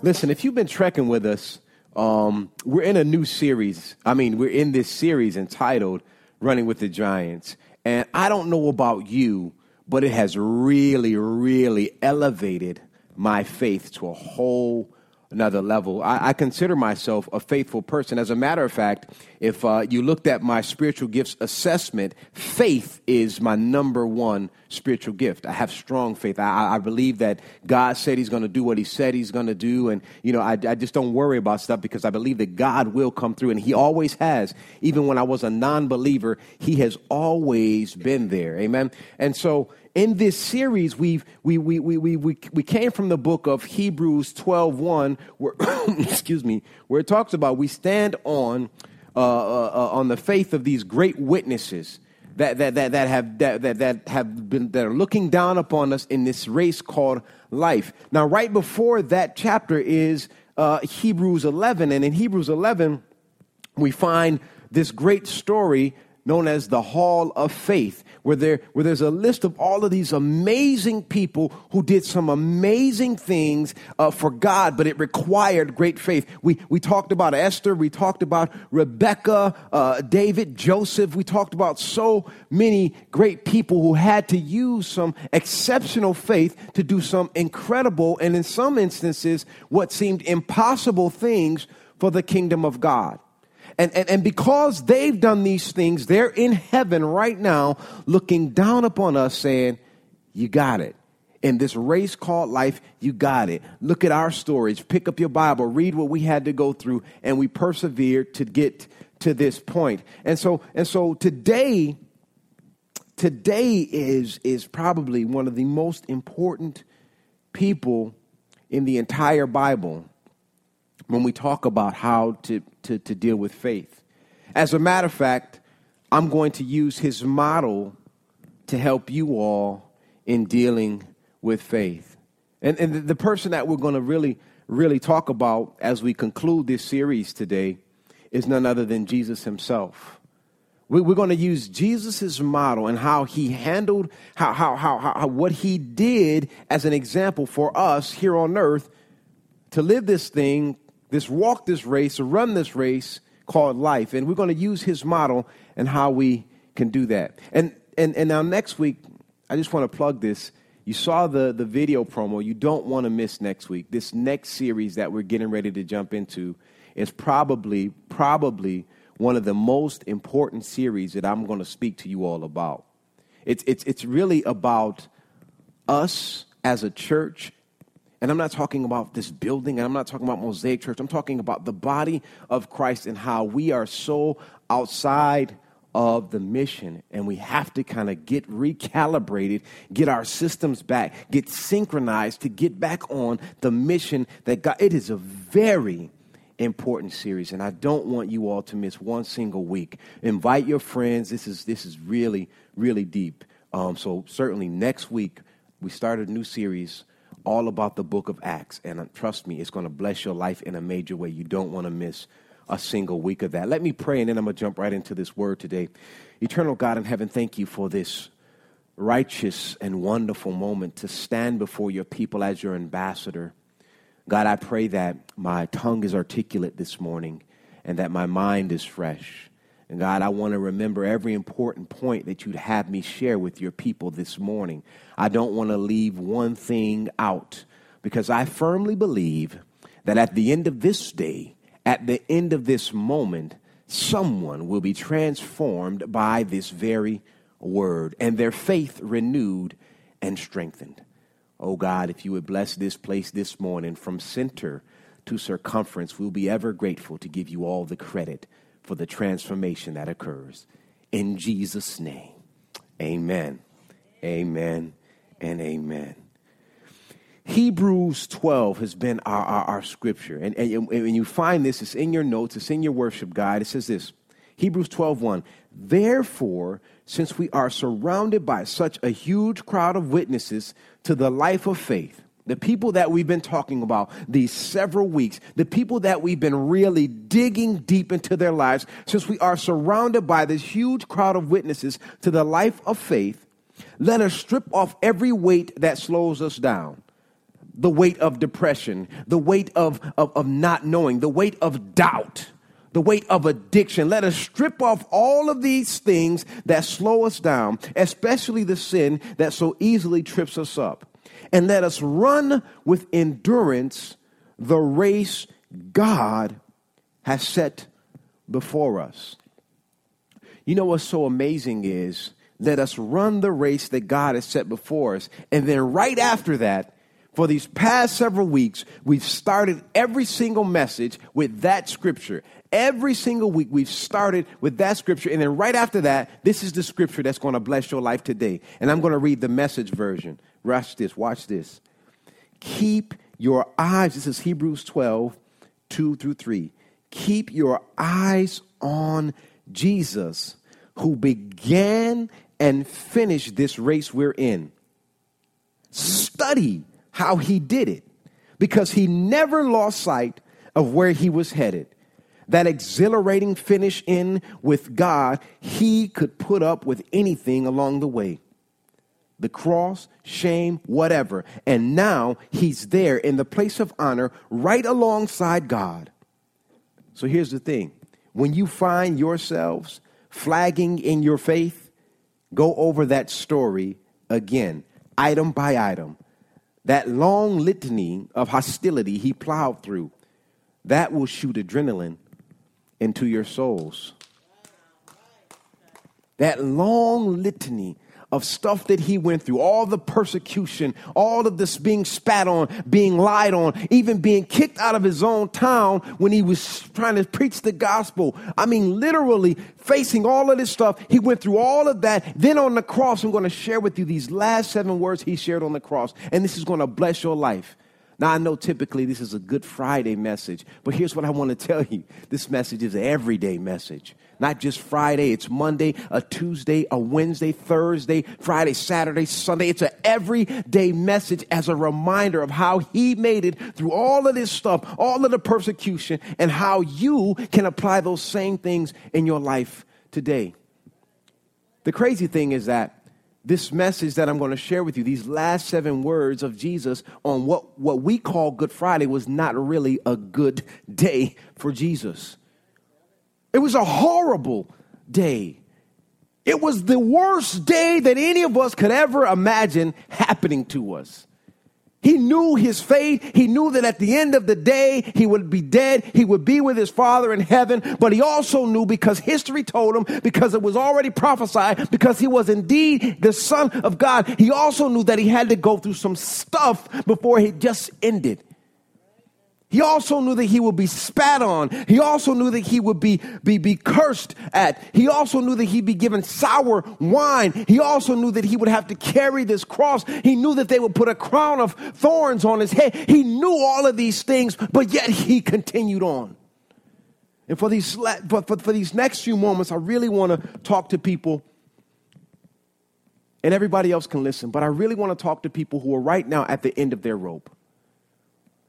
Listen, if you've been trekking with us, um, we're in a new series. I mean, we're in this series entitled Running with the Giants. And I don't know about you, but it has really, really elevated my faith to a whole another level. I, I, consider myself a faithful person. As a matter of fact, if uh, you looked at my spiritual gifts assessment, faith is my number one spiritual gift. I have strong faith. I, I believe that God said He's going to do what He said He's going to do, and you know, I, I just don't worry about stuff because I believe that God will come through, and He always has. Even when I was a non-believer, He has always been there. Amen. And so in this series, we've, we, we, we, we, we, we came from the book of Hebrews 12 1, where, excuse me, where it talks about we stand on, uh, uh, uh, on the faith of these great witnesses that, that, that, that, have, that, that, that, have been, that are looking down upon us in this race called life. Now, right before that chapter is uh, Hebrews 11, and in Hebrews 11, we find this great story known as the Hall of Faith, where, there, where there's a list of all of these amazing people who did some amazing things uh, for God, but it required great faith. We, we talked about Esther, we talked about Rebecca, uh, David, Joseph, we talked about so many great people who had to use some exceptional faith to do some incredible and, in some instances, what seemed impossible things for the kingdom of God. And, and, and because they've done these things, they're in heaven right now looking down upon us saying, You got it. In this race called life, you got it. Look at our stories. Pick up your Bible, read what we had to go through, and we persevered to get to this point. And so, and so today, today is, is probably one of the most important people in the entire Bible when we talk about how to, to, to deal with faith. As a matter of fact, I'm going to use his model to help you all in dealing with faith. And, and the person that we're going to really, really talk about as we conclude this series today is none other than Jesus himself. We, are going to use Jesus' model and how he handled, how, how, how, how, what he did as an example for us here on earth to live this thing this walk this race or run this race called life. And we're going to use his model and how we can do that. And, and, and now next week, I just want to plug this. You saw the, the video promo. You don't want to miss next week. This next series that we're getting ready to jump into is probably, probably one of the most important series that I'm going to speak to you all about. It's, it's, it's really about us as a church and I'm not talking about this building, and I'm not talking about Mosaic Church. I'm talking about the body of Christ and how we are so outside of the mission. And we have to kind of get recalibrated, get our systems back, get synchronized to get back on the mission that God. It is a very important series, and I don't want you all to miss one single week. Invite your friends. This is this is really really deep. Um, so certainly next week we start a new series all about the book of Acts. And uh, trust me, it's going to bless your life in a major way. You don't want to miss a single week of that. Let me pray, and then I'm going to jump right into this word today. Eternal God in heaven, thank you for this righteous and wonderful moment to stand before your people as your ambassador. God, I pray that my tongue is articulate this morning and that my mind is fresh. And God, I want to remember every important point that you'd have me share with your people this morning. I don't want to leave one thing out because I firmly believe that at the end of this day, at the end of this moment, someone will be transformed by this very word and their faith renewed and strengthened. Oh God, if you would bless this place this morning from center to circumference, we'll be ever grateful to give you all the credit for the transformation that occurs. In Jesus' name, amen, amen, and amen. Hebrews 12 has been our, our, our scripture. And, and, and you find this, it's in your notes, it's in your worship guide. It says this Hebrews 12 1. Therefore, since we are surrounded by such a huge crowd of witnesses to the life of faith, the people that we've been talking about these several weeks, the people that we've been really digging deep into their lives, since we are surrounded by this huge crowd of witnesses to the life of faith, let us strip off every weight that slows us down the weight of depression, the weight of, of, of not knowing, the weight of doubt, the weight of addiction. Let us strip off all of these things that slow us down, especially the sin that so easily trips us up. And let us run with endurance the race God has set before us. You know what's so amazing is let us run the race that God has set before us. And then right after that, for these past several weeks, we've started every single message with that scripture. Every single week, we've started with that scripture. And then right after that, this is the scripture that's going to bless your life today. And I'm going to read the message version. Watch this, watch this. Keep your eyes, this is Hebrews 12, 2 through 3. Keep your eyes on Jesus, who began and finished this race we're in. Study how he did it because he never lost sight of where he was headed. That exhilarating finish in with God, he could put up with anything along the way the cross, shame, whatever. And now he's there in the place of honor right alongside God. So here's the thing when you find yourselves flagging in your faith, go over that story again, item by item that long litany of hostility he plowed through, that will shoot adrenaline into your souls. That long litany of stuff that he went through, all the persecution, all of this being spat on, being lied on, even being kicked out of his own town when he was trying to preach the gospel. I mean, literally facing all of this stuff. He went through all of that. Then on the cross, I'm going to share with you these last seven words he shared on the cross, and this is going to bless your life. Now, I know typically this is a Good Friday message, but here's what I want to tell you this message is an everyday message. Not just Friday, it's Monday, a Tuesday, a Wednesday, Thursday, Friday, Saturday, Sunday. It's an everyday message as a reminder of how He made it through all of this stuff, all of the persecution, and how you can apply those same things in your life today. The crazy thing is that this message that I'm going to share with you, these last seven words of Jesus on what, what we call Good Friday, was not really a good day for Jesus. It was a horrible day. It was the worst day that any of us could ever imagine happening to us. He knew his fate. He knew that at the end of the day, he would be dead. He would be with his father in heaven. But he also knew because history told him, because it was already prophesied, because he was indeed the son of God, he also knew that he had to go through some stuff before he just ended. He also knew that he would be spat on. He also knew that he would be, be, be cursed at. He also knew that he'd be given sour wine. He also knew that he would have to carry this cross. He knew that they would put a crown of thorns on his head. He knew all of these things, but yet he continued on. And for these, for, for, for these next few moments, I really want to talk to people, and everybody else can listen, but I really want to talk to people who are right now at the end of their rope.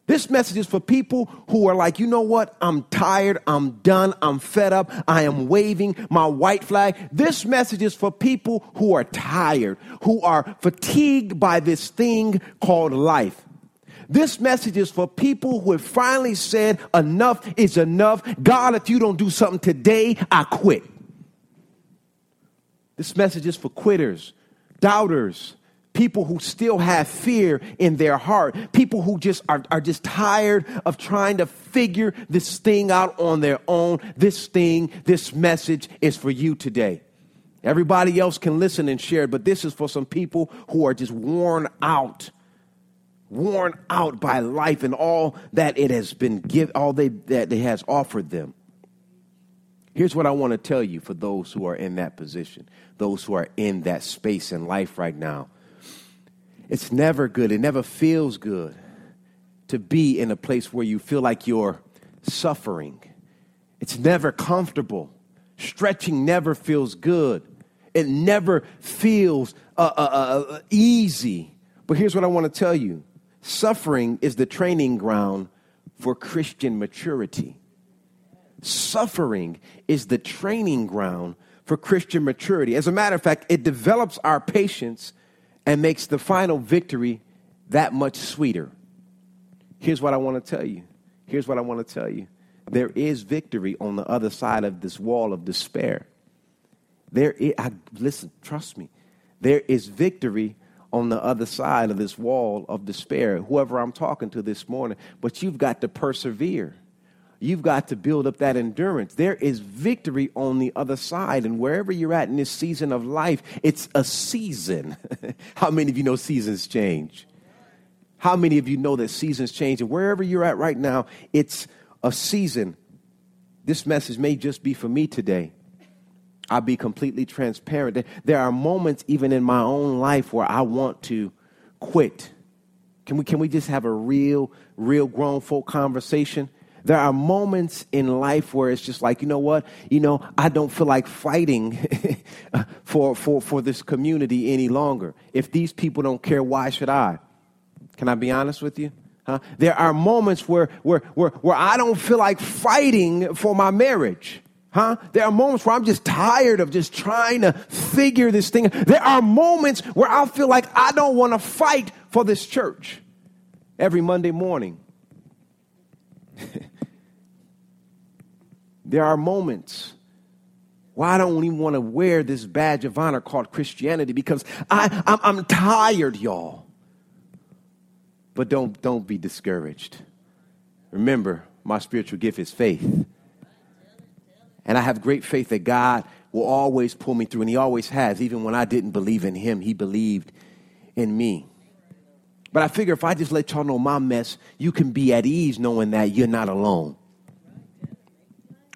This message is for people who are like, you know what? I'm tired. I'm done. I'm fed up. I am waving my white flag. This message is for people who are tired, who are fatigued by this thing called life. This message is for people who have finally said, enough is enough. God, if you don't do something today, I quit. This message is for quitters, doubters, people who still have fear in their heart, people who just are, are just tired of trying to figure this thing out on their own. This thing, this message is for you today. Everybody else can listen and share it, but this is for some people who are just worn out, worn out by life and all that it has been give, all they that it has offered them. Here's what I want to tell you for those who are in that position, those who are in that space in life right now. It's never good. It never feels good to be in a place where you feel like you're suffering. It's never comfortable. Stretching never feels good. It never feels uh, uh, uh, uh easy. But here's what I want to tell you suffering is the training ground for Christian maturity. Suffering is the training ground for Christian maturity. As a matter of fact, it develops our patience and makes the final victory that much sweeter. Here's what I want to tell you. Here's what I want to tell you. There is victory on the other side of this wall of despair. There is, I, listen, trust me. There is victory on the other side of this wall of despair. Whoever I'm talking to this morning, but you've got to persevere. You've got to build up that endurance. There is victory on the other side. And wherever you're at in this season of life, it's a season. How many of you know seasons change? How many of you know that seasons change? And wherever you're at right now, it's a season. This message may just be for me today. I'll be completely transparent. There are moments, even in my own life, where I want to quit. Can we, can we just have a real, real grown folk conversation? There are moments in life where it's just like, you know what? You know, I don't feel like fighting for, for, for this community any longer. If these people don't care, why should I? Can I be honest with you? Huh? There are moments where, where, where, where I don't feel like fighting for my marriage. Huh? There are moments where I'm just tired of just trying to figure this thing. There are moments where I feel like I don't want to fight for this church every Monday morning. there are moments where I don't even want to wear this badge of honor called Christianity because I, I'm, I'm tired, y'all. But don't, don't be discouraged. Remember, my spiritual gift is faith. And I have great faith that God will always pull me through, and He always has. Even when I didn't believe in Him, He believed in me. But I figure if I just let y'all know my mess, you can be at ease knowing that you're not alone.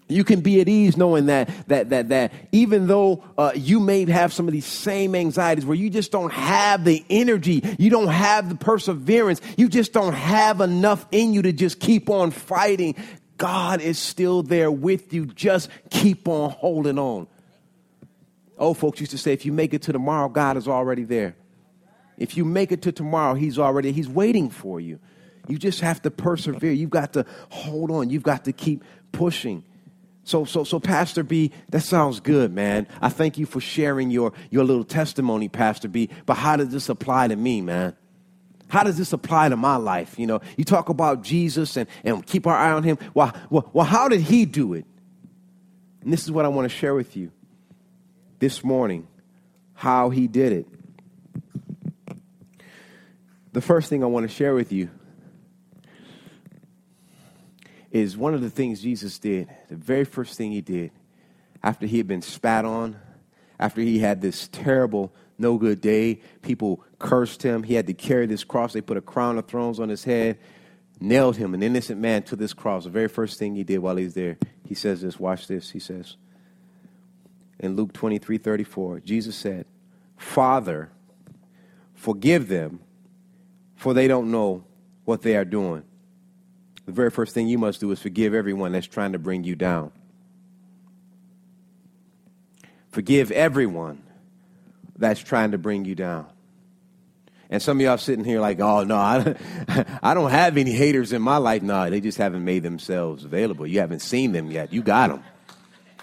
You can be at ease knowing that that that that even though uh, you may have some of these same anxieties where you just don't have the energy, you don't have the perseverance, you just don't have enough in you to just keep on fighting. God is still there with you. Just keep on holding on. Old folks used to say, if you make it to tomorrow, God is already there. If you make it to tomorrow, he's already he's waiting for you. You just have to persevere. You've got to hold on. You've got to keep pushing. So, so, so, Pastor B, that sounds good, man. I thank you for sharing your, your little testimony, Pastor B. But how does this apply to me, man? How does this apply to my life? You know, you talk about Jesus and, and keep our eye on him. Well, well, well, how did he do it? And this is what I want to share with you this morning how he did it. The first thing I want to share with you is one of the things Jesus did, the very first thing he did after he had been spat on, after he had this terrible, no good day, people cursed him. He had to carry this cross. They put a crown of thorns on his head, nailed him, an innocent man, to this cross. The very first thing he did while he's there, he says this. Watch this. He says, in Luke 23 34, Jesus said, Father, forgive them for they don't know what they are doing. The very first thing you must do is forgive everyone that's trying to bring you down. Forgive everyone that's trying to bring you down. And some of y'all sitting here like, oh, no, I, don't have any haters in my life. No, they just haven't made themselves available. You haven't seen them yet. You got them.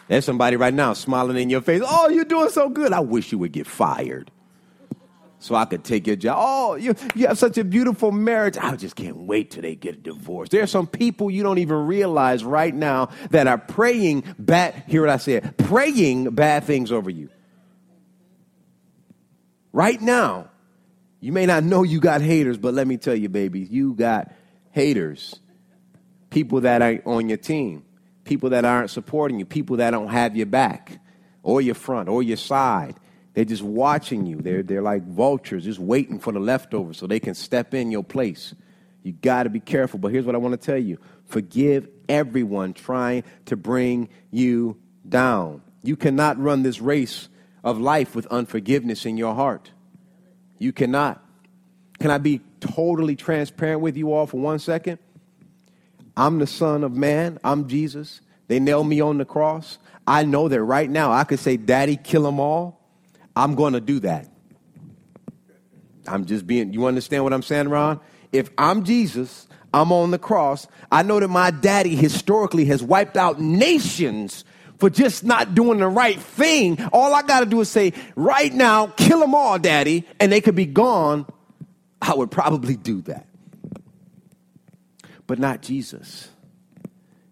There's somebody right now smiling in your face. Oh, you're doing so good. I wish you would get fired so I could take your job. Oh, you, you have such a beautiful marriage. I just can't wait till they get a divorce. There are some people you don't even realize right now that are praying bad, hear what I said, praying bad things over you. Right now, You may not know you got haters, but let me tell you, baby, you got haters. People that are on your team, people that aren't supporting you, people that don't have your back or your front or your side. They're just watching you. They're, they're like vultures, just waiting for the leftovers so they can step in your place. You got to be careful. But here's what I want to tell you forgive everyone trying to bring you down. You cannot run this race of life with unforgiveness in your heart. You cannot. Can I be totally transparent with you all for one second? I'm the Son of Man. I'm Jesus. They nailed me on the cross. I know that right now I could say, Daddy, kill them all. I'm going to do that. I'm just being, you understand what I'm saying, Ron? If I'm Jesus, I'm on the cross. I know that my daddy historically has wiped out nations for just not doing the right thing. All I got to do is say, right now, kill them all, daddy, and they could be gone. I would probably do that. But not Jesus.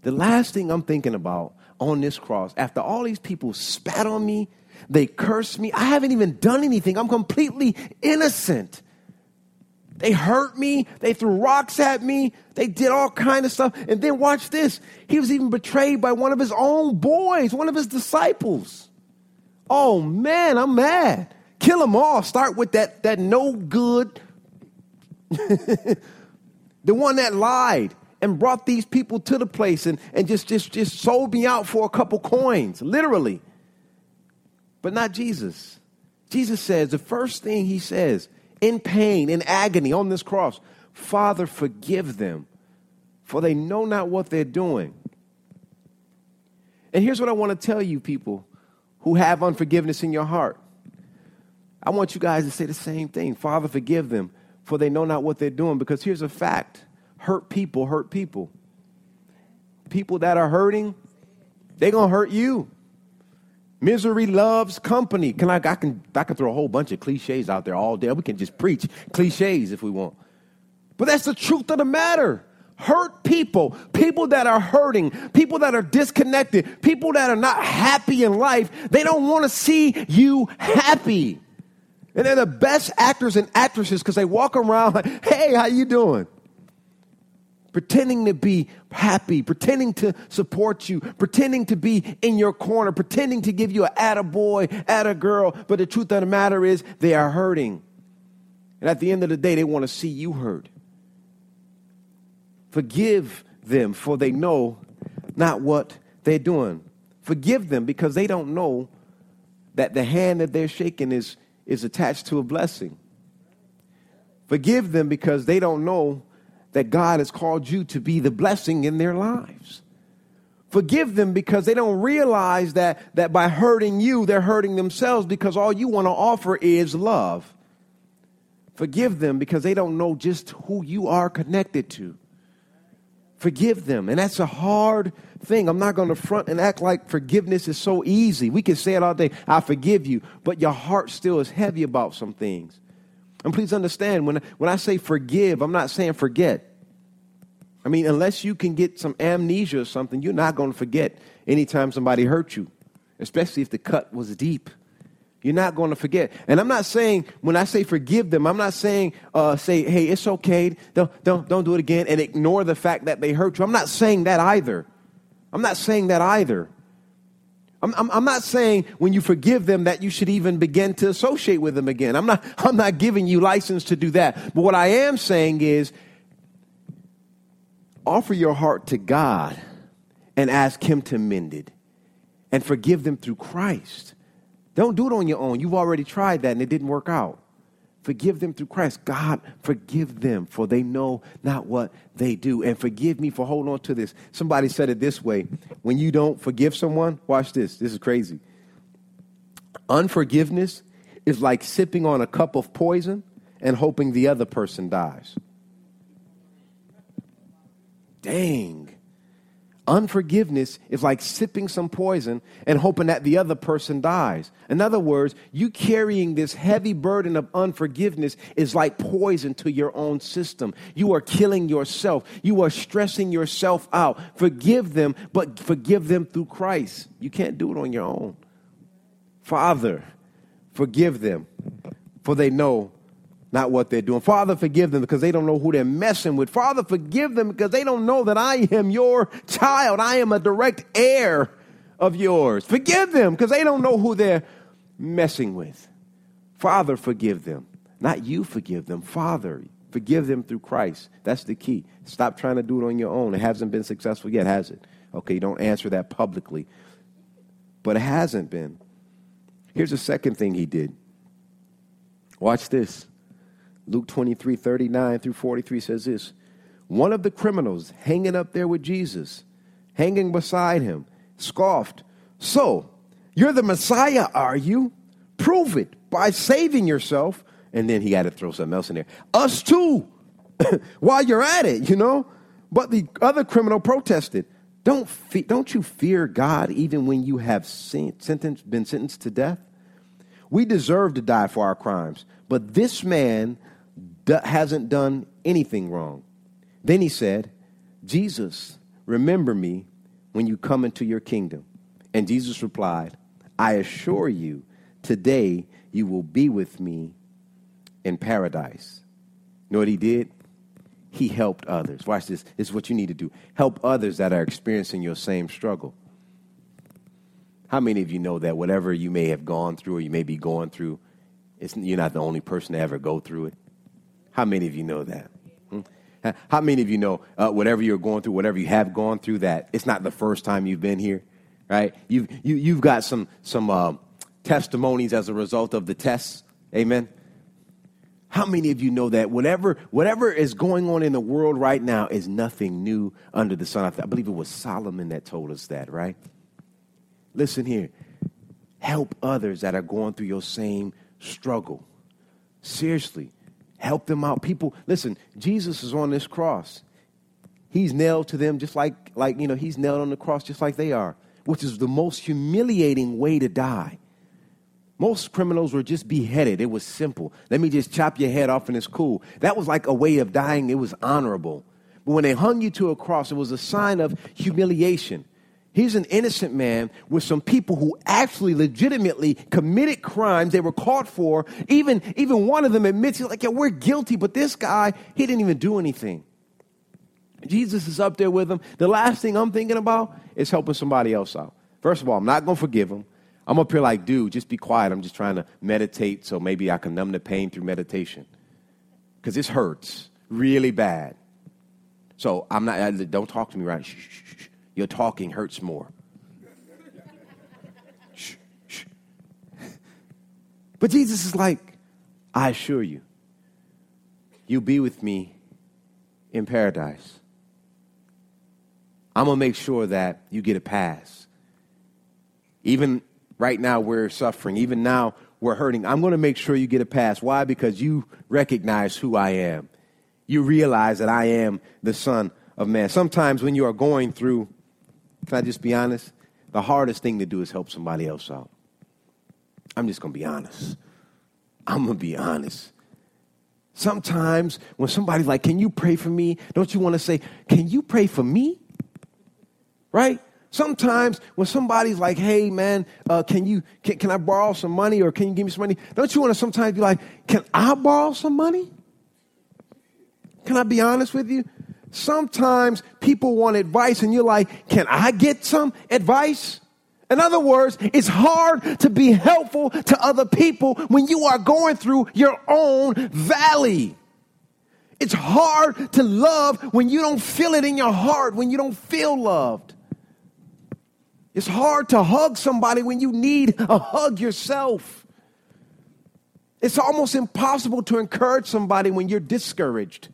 The last thing I'm thinking about on this cross, after all these people spat on me, they cursed me, I haven't even done anything. I'm completely innocent. They hurt me. They threw rocks at me. They did all kind of stuff. And then watch this. He was even betrayed by one of his own boys, one of his disciples. Oh man, I'm mad. Kill them all. Start with that, that no good, the one that lied and brought these people to the place and, and just, just, just sold me out for a couple coins, literally. But not Jesus. Jesus says, the first thing he says, in pain, in agony on this cross. Father, forgive them, for they know not what they're doing. And here's what I want to tell you, people who have unforgiveness in your heart. I want you guys to say the same thing Father, forgive them, for they know not what they're doing. Because here's a fact hurt people hurt people. People that are hurting, they're going to hurt you. Misery loves company. Can I, I can I can throw a whole bunch of cliches out there all day. We can just preach cliches if we want. But that's the truth of the matter. Hurt people, people that are hurting, people that are disconnected, people that are not happy in life, they don't want to see you happy. And they're the best actors and actresses because they walk around like, hey, how you doing? Pretending to be happy, pretending to support you, pretending to be in your corner, pretending to give you an at a attaboy, girl. But the truth of the matter is, they are hurting. And at the end of the day, they want to see you hurt. Forgive them, for they know not what they're doing. Forgive them because they don't know that the hand that they're shaking is, is attached to a blessing. Forgive them because they don't know that God has called you to be the blessing in their lives. Forgive them because they don't realize that, that by hurting you, they're hurting themselves because all you want to offer is love. Forgive them because they don't know just who you are connected to. Forgive them. And that's a hard thing. I'm not going to front and act like forgiveness is so easy. We can say it all day, I forgive you, but your heart still is heavy about some things. And please understand, when, when I say forgive, I'm not saying forget. I mean, unless you can get some amnesia or something, you're not going to forget anytime somebody hurt you, especially if the cut was deep. You're not going to forget. And I'm not saying, when I say forgive them, I'm not saying, uh, say, hey, it's okay, don't, don't, don't do it again, and ignore the fact that they hurt you. I'm not saying that either. I'm not saying that either. I'm, I'm, I'm, not saying when you forgive them that you should even begin to associate with them again. I'm not, I'm not giving you license to do that. But what I am saying is offer your heart to God and ask Him to mend it and forgive them through Christ. Don't do it on your own. You've already tried that and it didn't work out. Forgive them through Christ. God, forgive them, for they know not what they do. And forgive me for holding on to this. Somebody said it this way when you don't forgive someone, watch this. This is crazy. Unforgiveness is like sipping on a cup of poison and hoping the other person dies. Dang. Unforgiveness is like sipping some poison and hoping that the other person dies. In other words, you carrying this heavy burden of unforgiveness is like poison to your own system. You are killing yourself. You are stressing yourself out. Forgive them, but forgive them through Christ. You can't do it on your own. Father, forgive them, for they know not what they're doing. Father, forgive them because they don't know who they're messing with. Father, forgive them because they don't know that I am your child. I am a direct heir of yours. Forgive them because they don't know who they're messing with. Father, forgive them. Not you forgive them. Father, forgive them through Christ. That's the key. Stop trying to do it on your own. It hasn't been successful yet, has it? Okay, don't answer that publicly. But it hasn't been. Here's the second thing he did. Watch this. Luke 23, 39 through 43 says this One of the criminals hanging up there with Jesus, hanging beside him, scoffed, So, you're the Messiah, are you? Prove it by saving yourself. And then he had to throw something else in there. Us too, while you're at it, you know? But the other criminal protested. Don't, fe- don't you fear God even when you have sentenced, been sentenced to death? We deserve to die for our crimes, but this man hasn't done anything wrong. Then he said, Jesus, remember me when you come into your kingdom. And Jesus replied, I assure you, today you will be with me in paradise. You know what he did? He helped others. Watch this. This is what you need to do. Help others that are experiencing your same struggle. How many of you know that whatever you may have gone through or you may be going through, you're not the only person to ever go through it? How many of you know that? Hmm? How many of you know uh, whatever you're going through, whatever you have gone through, that it's not the first time you've been here, right? You've, you, have you have got some, some uh, testimonies as a result of the tests. Amen. How many of you know that whatever, whatever is going on in the world right now is nothing new under the sun? I believe it was Solomon that told us that, right? Listen here. Help others that are going through your same struggle. Seriously. Help them out. People, listen, Jesus is on this cross. He's nailed to them just like, like, you know, he's nailed on the cross just like they are, which is the most humiliating way to die. Most criminals were just beheaded. It was simple. Let me just chop your head off and it's cool. That was like a way of dying. It was honorable. But when they hung you to a cross, it was a sign of humiliation. He's an innocent man with some people who actually legitimately committed crimes they were caught for. Even, even one of them admits, he's like, yeah, we're guilty, but this guy, he didn't even do anything. Jesus is up there with him. The last thing I'm thinking about is helping somebody else out. First of all, I'm not going to forgive him. I'm up here like, dude, just be quiet. I'm just trying to meditate so maybe I can numb the pain through meditation. Because this hurts really bad. So I'm not, don't talk to me right. Shh, shh, shh. Your talking hurts more. shh, shh. But Jesus is like, I assure you, you'll be with me in paradise. I'm going to make sure that you get a pass. Even right now, we're suffering. Even now, we're hurting. I'm going to make sure you get a pass. Why? Because you recognize who I am. You realize that I am the Son of Man. Sometimes when you are going through can I just be honest? The hardest thing to do is help somebody else out. I'm just going to be honest. I'm going to be honest. Sometimes when somebody's like, Can you pray for me? Don't you want to say, Can you pray for me? Right? Sometimes when somebody's like, Hey, man, uh, can, you, can, can I borrow some money or can you give me some money? Don't you want to sometimes be like, Can I borrow some money? Can I be honest with you? Sometimes people want advice and you're like, can I get some advice? In other words, it's hard to be helpful to other people when you are going through your own valley. It's hard to love when you don't feel it in your heart, when you don't feel loved. It's hard to hug somebody when you need a hug yourself. It's almost impossible to encourage somebody when you're discouraged.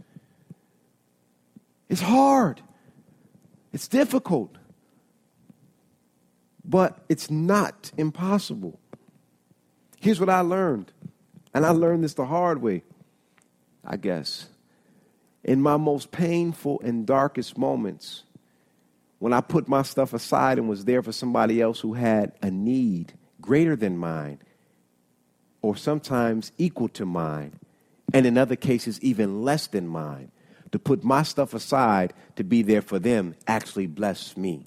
It's hard, it's difficult, but it's not impossible. Here's what I learned, and I learned this the hard way, I guess. In my most painful and darkest moments, when I put my stuff aside and was there for somebody else who had a need greater than mine, or sometimes equal to mine, and in other cases, even less than mine to put my stuff aside to be there for them actually blessed me.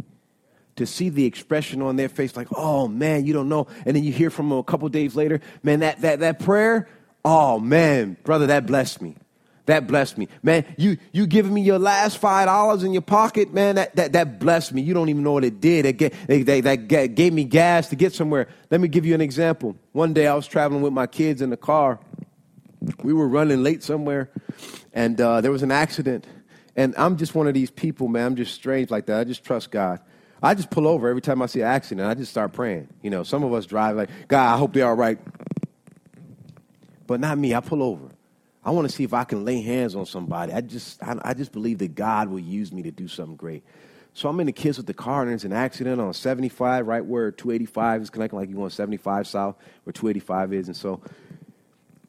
To see the expression on their face, like, oh man, you don't know. And then you hear from them a couple days later, man, that, that, that prayer, Oh man, brother, that blessed me. That blessed me. Man, you you giving me your last five dollars in your pocket, man, that, that, that blessed me. You don't even know what it did. It, they, they, that gave me gas to get somewhere. Let me give you an example. One day I was traveling with my kids in the car. We were running late somewhere, and uh, there was an accident. And I'm just one of these people, man. I'm just strange like that. I just trust God. I just pull over every time I see an accident. I just start praying. You know, some of us drive like, God, I hope they're all right. But not me. I pull over. I want to see if I can lay hands on somebody. I just, I, I, just believe that God will use me to do something great. So I'm in the kids with the car, and there's an accident on 75, right where 285 is connecting, like you going 75 south, where 285 is. And so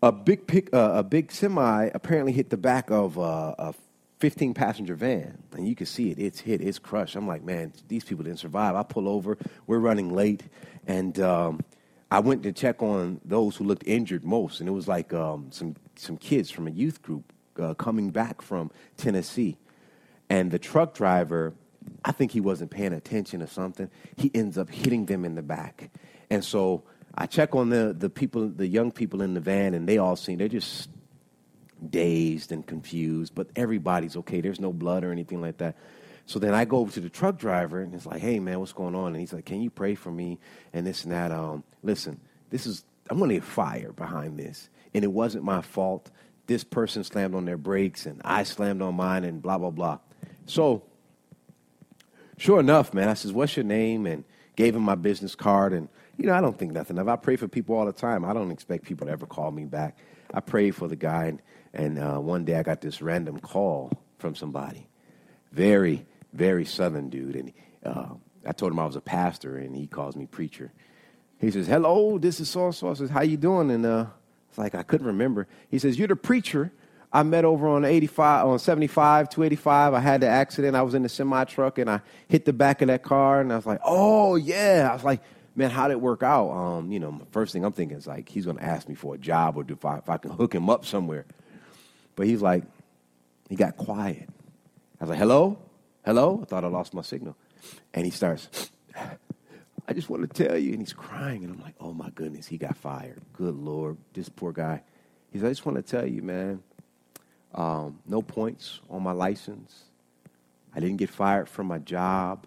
a big pick, uh, a big semi apparently hit the back of uh, a 15 passenger van, and you can see it. It's hit, it's crushed. I'm like, man, these people didn't survive. I pull over, we're running late, and um, I went to check on those who looked injured most, and it was like um, some some kids from a youth group uh, coming back from Tennessee, and the truck driver, I think he wasn't paying attention or something. He ends up hitting them in the back, and so I check on the the people, the young people in the van, and they all seem they're just dazed and confused, but everybody's okay. There's no blood or anything like that. So then I go over to the truck driver and it's like, hey man, what's going on? And he's like, can you pray for me and this and that? Um, listen, this is I'm going to get fired behind this, and it wasn't my fault. This person slammed on their brakes and I slammed on mine and blah blah blah. So sure enough, man, I says, what's your name? And gave him my business card and you know, I don't think nothing of. I pray for people all the time. I don't expect people to ever call me back. I prayed for the guy, and, and uh, one day I got this random call from somebody. Very, very southern dude. And uh, I told him I was a pastor, and he calls me preacher. He says, "Hello, this is so so." I says, "How you doing?" And uh, it's like I couldn't remember. He says, "You're the preacher." I met over on 85, on 75, 285. I had the accident. I was in the semi truck and I hit the back of that car. And I was like, "Oh yeah!" I was like, "Man, how did it work out?" Um, you know, first thing I'm thinking is like he's going to ask me for a job or if I, if I can hook him up somewhere. But he's like, he got quiet. I was like, hello? Hello? I thought I lost my signal. And he starts, I just want to tell you. And he's crying. And I'm like, oh my goodness, he got fired. Good Lord. This poor guy. He's like, I just want to tell you, man, um, no points on my license. I didn't get fired from my job.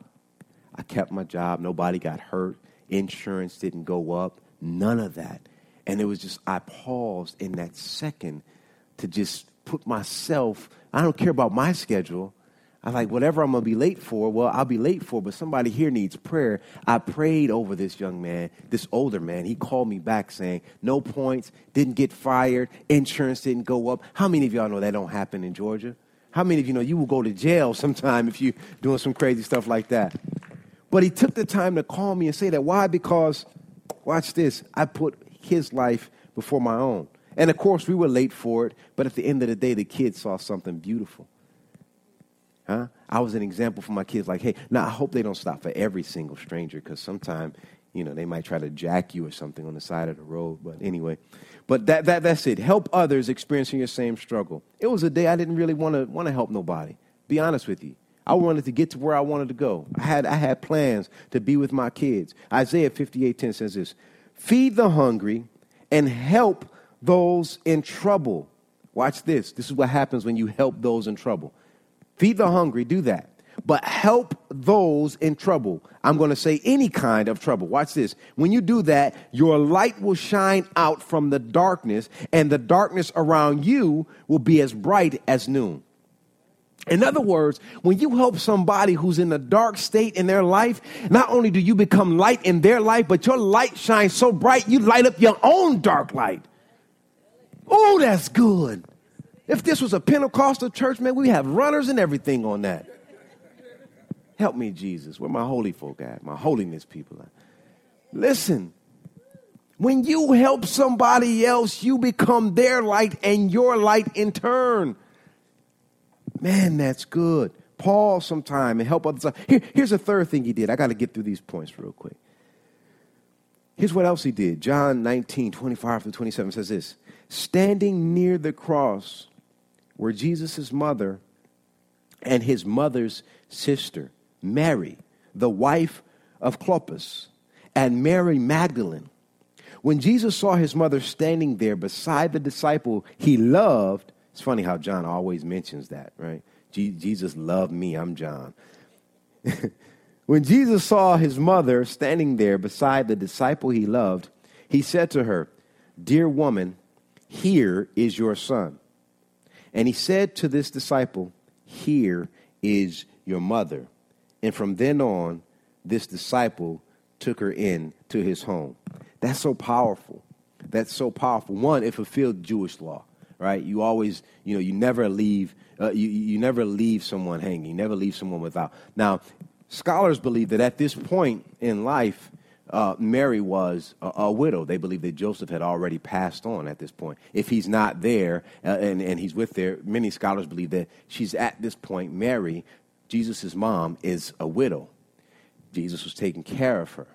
I kept my job. Nobody got hurt. Insurance didn't go up. None of that. And it was just, I paused in that second to just put myself, I don't care about my schedule. I was like whatever I'm gonna be late for. Well, I'll be late for, but somebody here needs prayer. I prayed over this young man, this older man. He called me back saying, "No points, didn't get fired, insurance didn't go up." How many of y'all know that don't happen in Georgia? How many of you know you will go to jail sometime if you're doing some crazy stuff like that? But he took the time to call me and say that. Why? Because, watch this. I put his life before my own. And of course, we were late for it, but at the end of the day, the kids saw something beautiful. Huh? I was an example for my kids, like, hey, now I hope they don't stop for every single stranger because sometimes, you know, they might try to jack you or something on the side of the road. But anyway, but that, that, that's it. Help others experiencing your same struggle. It was a day I didn't really want to want to help nobody. Be honest with you. I wanted to get to where I wanted to go. I had, I had plans to be with my kids. Isaiah 58:10 says this Feed the hungry and help those in trouble. Watch this. This is what happens when you help those in trouble. Feed the hungry, do that. But help those in trouble. I'm going to say any kind of trouble. Watch this. When you do that, your light will shine out from the darkness, and the darkness around you will be as bright as noon. In other words, when you help somebody who's in a dark state in their life, not only do you become light in their life, but your light shines so bright you light up your own dark light. Oh, that's good. If this was a Pentecostal church, man, we have runners and everything on that. Help me, Jesus. Where my holy folk at? My holiness people at? Listen, when you help somebody else, you become their light and your light in turn. Man, that's good. Pause sometime and help others. Here, here's a third thing he did. I got to get through these points real quick. Here's what else he did. John 19, 25 to 27 says this Standing near the cross were Jesus' mother and his mother's sister, Mary, the wife of Clopas, and Mary Magdalene. When Jesus saw his mother standing there beside the disciple he loved, it's funny how John always mentions that, right? Jesus loved me, I'm John. when Jesus saw his mother standing there beside the disciple he loved, he said to her, Dear woman, here is your son. And he said to this disciple, Here is your mother. And from then on, this disciple took her in to his home. That's so powerful. That's so powerful. One, it fulfilled Jewish law, right? You always, you know, you never leave, uh, you, you never leave someone hanging. You never leave someone without. Now, scholars believe that at this point in life, uh, Mary was a, a, widow. They believe that Joseph had already passed on at this point. If he's not there uh, and, and he's with there, many scholars believe that she's at this point, Mary, Jesus' mom, is a widow. Jesus was taking care of her.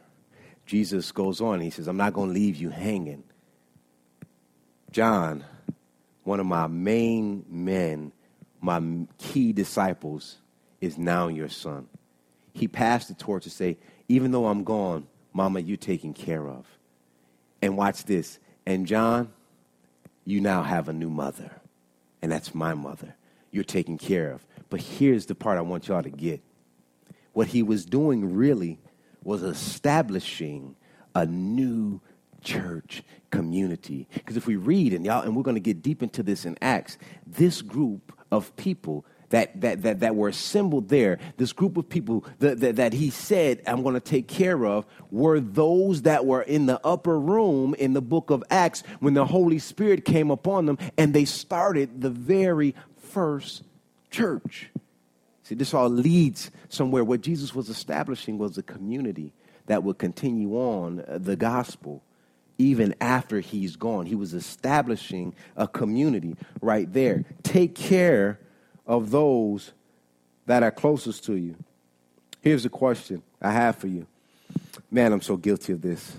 Jesus goes on, he says, I'm not going to leave you hanging. John, one of my main men, my key disciples, is now your son. He passed the torch to say, even though I'm gone, Mama, you're taken care of. And watch this. And John, you now have a new mother. And that's my mother. You're taken care of. But here's the part I want y'all to get. What he was doing really was establishing a new church community. Because if we read, and y'all, and we're going to get deep into this in Acts, this group of people that, that, that, that were assembled there, this group of people that, that, that he said, I'm going to take care of, were those that were in the upper room in the book of Acts when the Holy Spirit came upon them and they started the very first church. See, this all leads somewhere. What Jesus was establishing was a community that would continue on uh, the gospel even after he's gone. He was establishing a community right there. Take care of those that are closest to you. Here's a question I have for you. Man, I'm so guilty of this.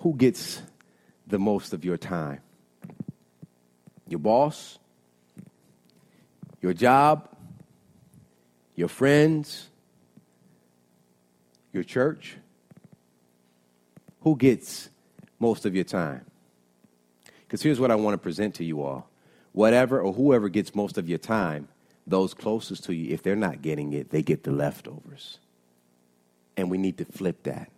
Who gets the most of your time? Your boss? Your job? Your friends? Your church? Who gets most of your time? Because here's what I want to present to you all whatever or whoever gets most of your time, those closest to you, if they're not getting it, they get the leftovers. And we need to flip that.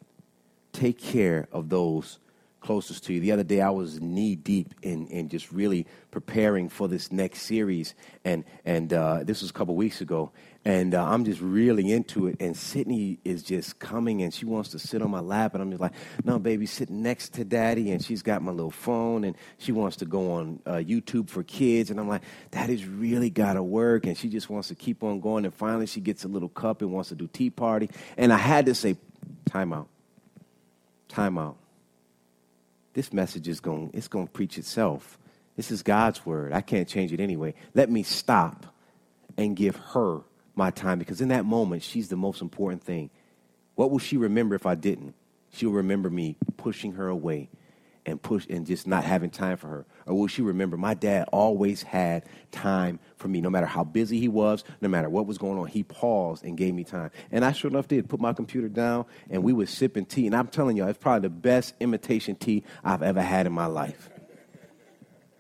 Take care of those closest to you. The other day, I was knee deep in, in just really preparing for this next series, and and uh, this was a couple weeks ago, and uh, I'm just really into it. And Sydney is just coming, and she wants to sit on my lap, and I'm just like, no, baby, sit next to daddy, and she's got my little phone, and she wants to go on uh, YouTube for kids, and I'm like, daddy's really got to work, and she just wants to keep on going, and finally she gets a little cup and wants to do tea party, and I had to say, time out, time out this message is going it's going to preach itself. This is God's word. I can't change it anyway. Let me stop and give her my time because in that moment she's the most important thing. What will she remember if I didn't? She'll remember me pushing her away and push and just not having time for her? Or will she remember my dad always had time for me, no matter how busy he was, no matter what was going on, he paused and gave me time. And I sure enough did put my computer down and we were sipping tea. And I'm telling y'all, it's probably the best imitation tea I've ever had in my life.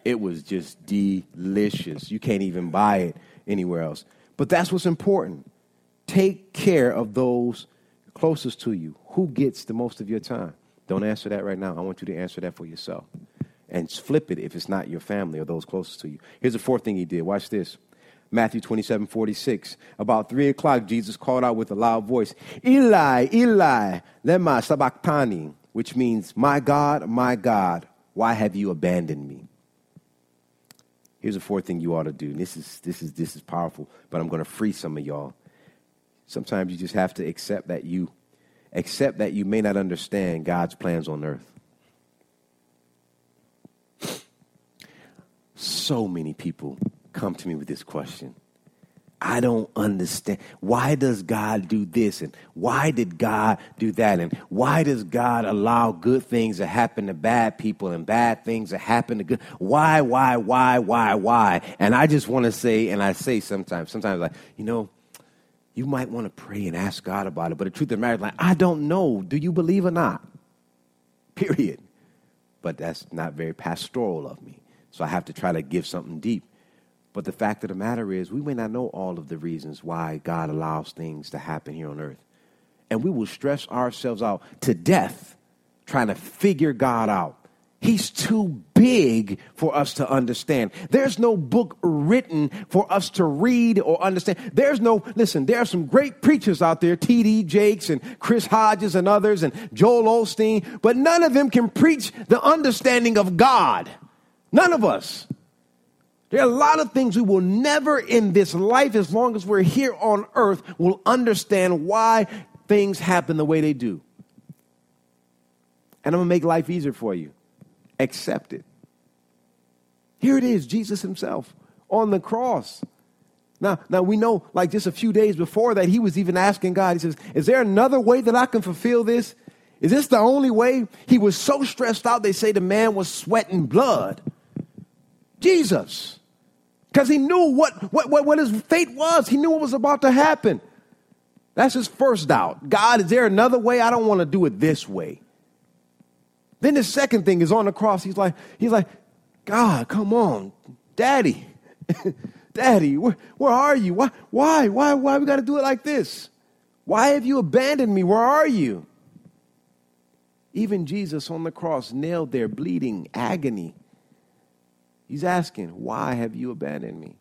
It was just delicious. You can't even buy it anywhere else. But that's what's important. Take care of those closest to you. Who gets the most of your time? Don't answer that right now. I want you to answer that for yourself. And flip it if it's not your family or those closest to you. Here's the fourth thing he did. Watch this. Matthew 27, 46. About three o'clock, Jesus called out with a loud voice, Eli, Eli, lema sabachthani, which means, My God, my God, why have you abandoned me? Here's the fourth thing you ought to do. This is, this is, this is powerful, but I'm going to free some of y'all. Sometimes you just have to accept that you accept that you may not understand God's plans on earth. So many people come to me with this question. I don't understand. Why does God do this? And why did God do that? And why does God allow good things to happen to bad people and bad things to happen to good? Why, why, why, why, why? And I just want to say, and I say sometimes, sometimes like, you know, you might want to pray and ask God about it. But the truth of the matter is, like, I don't know. Do you believe or not? period. But that's not very pastoral of me. So I have to try to give something deep. But the fact of the matter is, we may not know all of the reasons why God allows things to happen here on earth. And we will stress ourselves out to death trying to figure God out. He's too big for us to understand. There's no book written for us to read or understand. There's no, listen, there are some great preachers out there, T.D. Jakes and Chris Hodges and others and Joel Osteen, but none of them can preach the understanding of God. None of us. There are a lot of things we will never in this life, as long as we're here on earth, will understand why things happen the way they do. And I'm going to make life easier for you accept it. Here it is, Jesus himself on the cross. Now, now we know, like just a few days before that, he was even asking God, he says, Is there another way that I can fulfill this? Is this the only way? He was so stressed out, they say the man was sweating blood. Jesus. Because he knew what, what, what, what his fate was, he knew what was about to happen. That's his first doubt. God, is there another way? I don't want to do it this way. Then the second thing is on the cross. He's like, he's like, God, come on, Daddy, Daddy, where, where are you? Why, why, why, why we got to do it like this? Why have you abandoned me? Where are you? Even Jesus on the cross, nailed there, bleeding, agony. He's asking, Why have you abandoned me?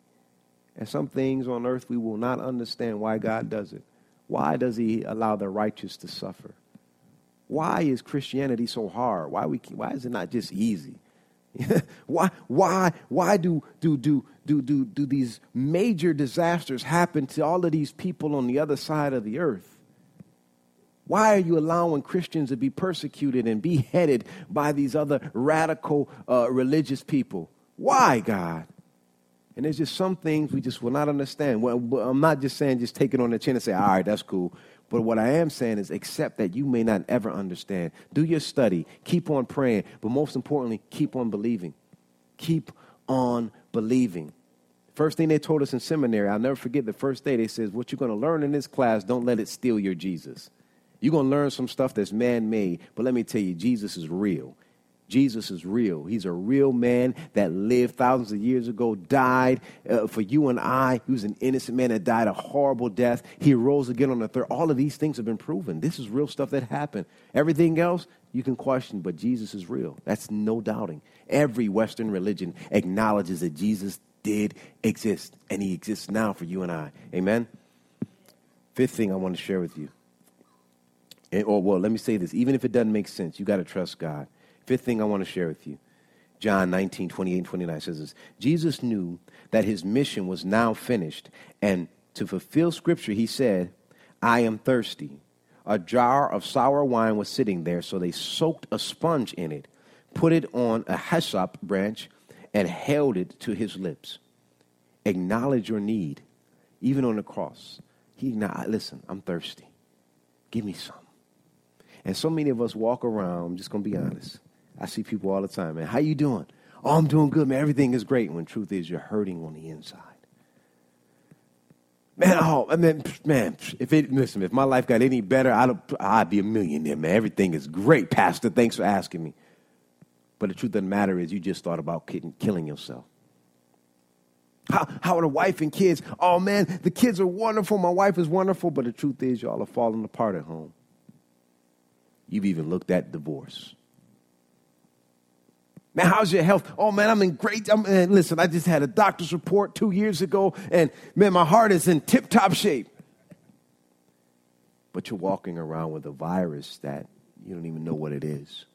And some things on earth we will not understand why God does it. Why does He allow the righteous to suffer? why is Christianity so hard? Why, we, why is it not just easy? why, why, why do, do, do, do, do, do these major disasters happen to all of these people on the other side of the earth? Why are you allowing Christians to be persecuted and beheaded by these other radical uh, religious people? Why, God? And there's just some things we just will not understand. Well, I'm not just saying just take it on the chin and say, all right, that's cool. But what I am saying is accept that you may not ever understand. Do your study. Keep on praying. But most importantly, keep on believing. Keep on believing. First thing they told us in seminary, I'll never forget the first day they says, what you're going to learn in this class, don't let it steal your Jesus. You're going to learn some stuff that's man-made, but let me tell you, Jesus is real. Jesus is real. He's a real man that lived thousands of years ago, died uh, for you and I. He was an innocent man that died a horrible death. He rose again on the third. All of these things have been proven. This is real stuff that happened. Everything else you can question, but Jesus is real. That's no doubting. Every Western religion acknowledges that Jesus did exist, and he exists now for you and I. Amen? Fifth thing I want to share with you. And, or, well, let me say this. Even if it doesn't make sense, you got to trust God. Fifth thing I want to share with you. John 19, 28 and 29 says this Jesus knew that his mission was now finished, and to fulfill scripture, he said, I am thirsty. A jar of sour wine was sitting there, so they soaked a sponge in it, put it on a hyssop branch, and held it to his lips. Acknowledge your need, even on the cross. He now listen, I'm thirsty. Give me some. And so many of us walk around, I'm just gonna be honest I see people all the time, man. How you doing? Oh, I'm doing good, man. Everything is great. When truth is, you're hurting on the inside. Man, oh, man, man. If it listen, if my life got any better, I'd I'd be a millionaire, man. Everything is great, Pastor. Thanks for asking me. But the truth of the matter is, you just thought about killing yourself. How, how are the wife and kids? Oh man, the kids are wonderful. My wife is wonderful, but the truth is, y'all are falling apart at home. You've even looked at divorce. Man, how's your health? Oh man, I'm in great. I'm, man, listen, I just had a doctor's report two years ago, and man, my heart is in tip top shape. But you're walking around with a virus that you don't even know what it is.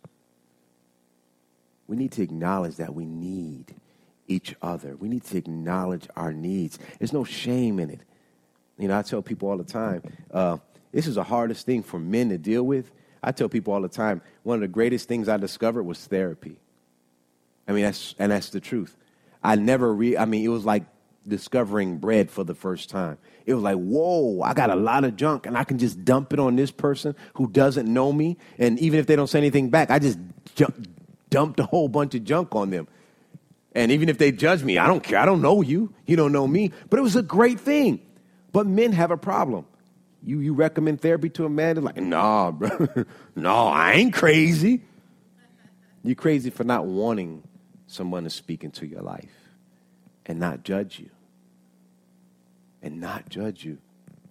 We need to acknowledge that we need each other. We need to acknowledge our needs. There's no shame in it. You know, I tell people all the time, uh, this is the hardest thing for men to deal with. I tell people all the time, one of the greatest things I discovered was therapy. I mean, that's, and that's the truth. I never re, I mean, it was like discovering bread for the first time. It was like, whoa, I got a lot of junk and I can just dump it on this person who doesn't know me. And even if they don't say anything back, I just ju- dumped a whole bunch of junk on them. And even if they judge me, I don't care. I don't know you. You don't know me. But it was a great thing. But men have a problem. You, you recommend therapy to a man, they're like, nah, bro. no, I ain't crazy. You're crazy for not wanting someone to speak into your life and not judge you. And not judge you.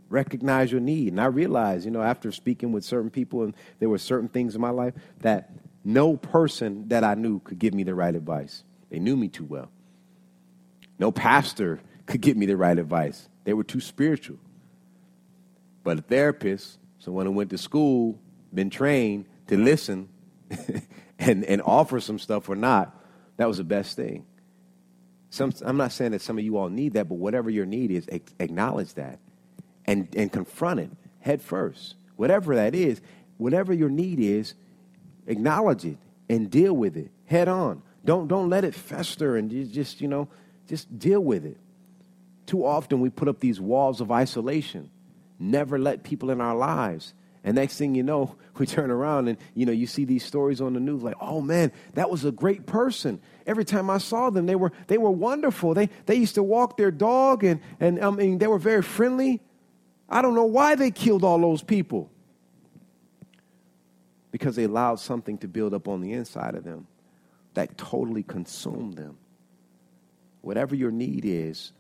Recognize your need. And I realized, you know, after speaking with certain people, and there were certain things in my life that no person that I knew could give me the right advice. They knew me too well. No pastor could give me the right advice. They were too spiritual. But a therapist, someone who went to school, been trained to listen and, and offer some stuff or not, that was the best thing. Some, I'm not saying that some of you all need that, but whatever your need is, acknowledge that and, and confront it head first. Whatever that is, whatever your need is, acknowledge it and deal with it head on. Don't, don't let it fester and just, you know, just deal with it. Too often we put up these walls of isolation, never let people in our lives. And next thing you know, we turn around and you know you see these stories on the news like, "Oh man, that was a great person." Every time I saw them, they were they were wonderful. They they used to walk their dog and and I mean they were very friendly. I don't know why they killed all those people. Because they allowed something to build up on the inside of them that totally consumed them. Whatever your need is,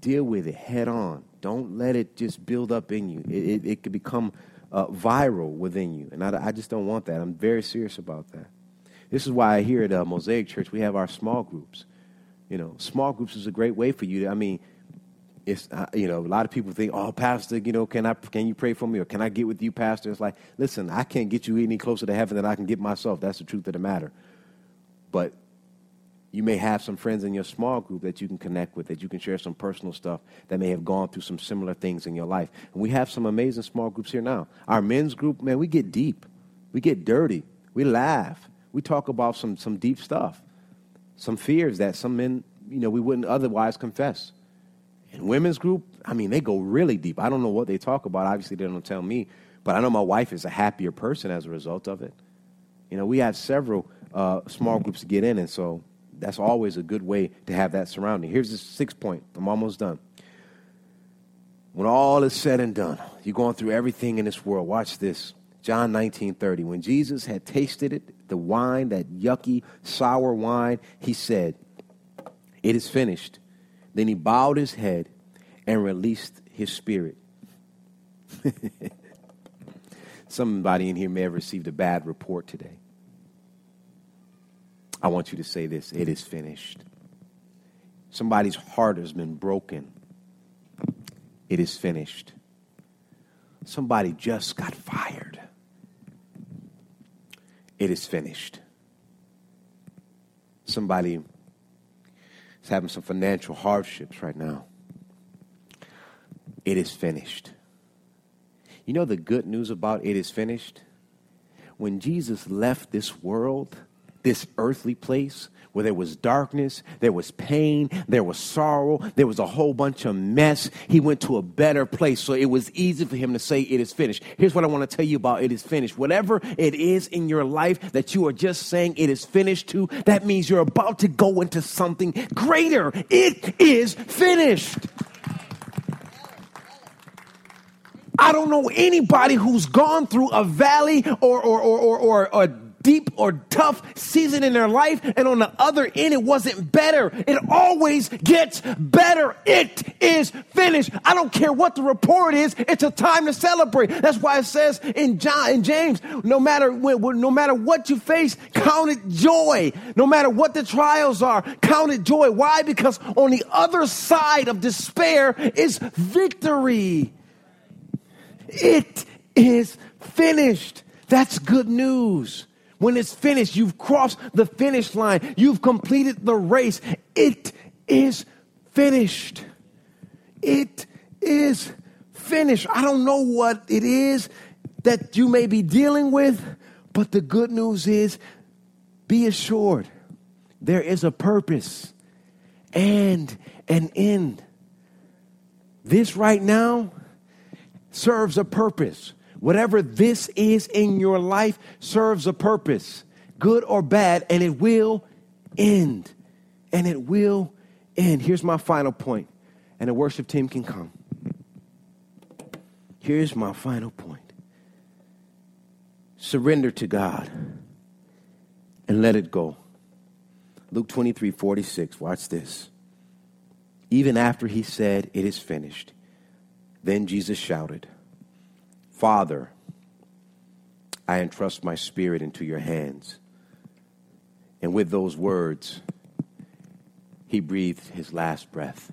deal with it head on. Don't let it just build up in you. It, it, it could become uh, viral within you. And I, I, just don't want that. I'm very serious about that. This is why here at uh, Mosaic Church, we have our small groups. You know, small groups is a great way for you to, I mean, it's, uh, you know, a lot of people think, oh, Pastor, you know, can, I, can you pray for me or can I get with you, Pastor? It's like, listen, I can't get you any closer to heaven than I can get myself. That's the truth of the matter. But you may have some friends in your small group that you can connect with, that you can share some personal stuff that may have gone through some similar things in your life. And we have some amazing small groups here now. Our men's group, man, we get deep, we get dirty, we laugh, we talk about some, some deep stuff, some fears that some men, you know, we wouldn't otherwise confess. And women's group, I mean, they go really deep. I don't know what they talk about. Obviously, they don't tell me, but I know my wife is a happier person as a result of it. You know, we have several uh, small groups to get in, and so that's always a good way to have that surrounding. Here's the sixth point. I'm almost done. When all is said and done, you're going through everything in this world. Watch this. John 19 30. When Jesus had tasted it, the wine, that yucky, sour wine, he said, It is finished. Then he bowed his head and released his spirit. Somebody in here may have received a bad report today. I want you to say this it is finished. Somebody's heart has been broken. It is finished. Somebody just got fired. It is finished. Somebody is having some financial hardships right now. It is finished. You know the good news about it is finished? When Jesus left this world, this earthly place where there was darkness, there was pain, there was sorrow, there was a whole bunch of mess. He went to a better place. So it was easy for him to say, It is finished. Here's what I want to tell you about it is finished. Whatever it is in your life that you are just saying it is finished to, that means you're about to go into something greater. It is finished. I don't know anybody who's gone through a valley or, or, or, or, or a deep or tough season in their life, and on the other end, it wasn't better. It always gets better. It is finished. I don't care what the report is. It's a time to celebrate. That's why it says in John in James, no matter no matter what you face, count it joy. No matter what the trials are, count it joy. Why? Because on the other side of despair is victory. It is finished. That's good news. When it's finished, you've crossed the finish line. You've completed the race. It is finished. It is finished. I don't know what it is that you may be dealing with, but the good news is be assured there is a purpose and an end. This right now serves a purpose. Whatever this is in your life serves a purpose, good or bad, and it will end. And it will end. Here's my final point, and the worship team can come. Here's my final point surrender to God and let it go. Luke 23 46, watch this. Even after he said, It is finished, then Jesus shouted, Father, I entrust my spirit into your hands. And with those words, he breathed his last breath.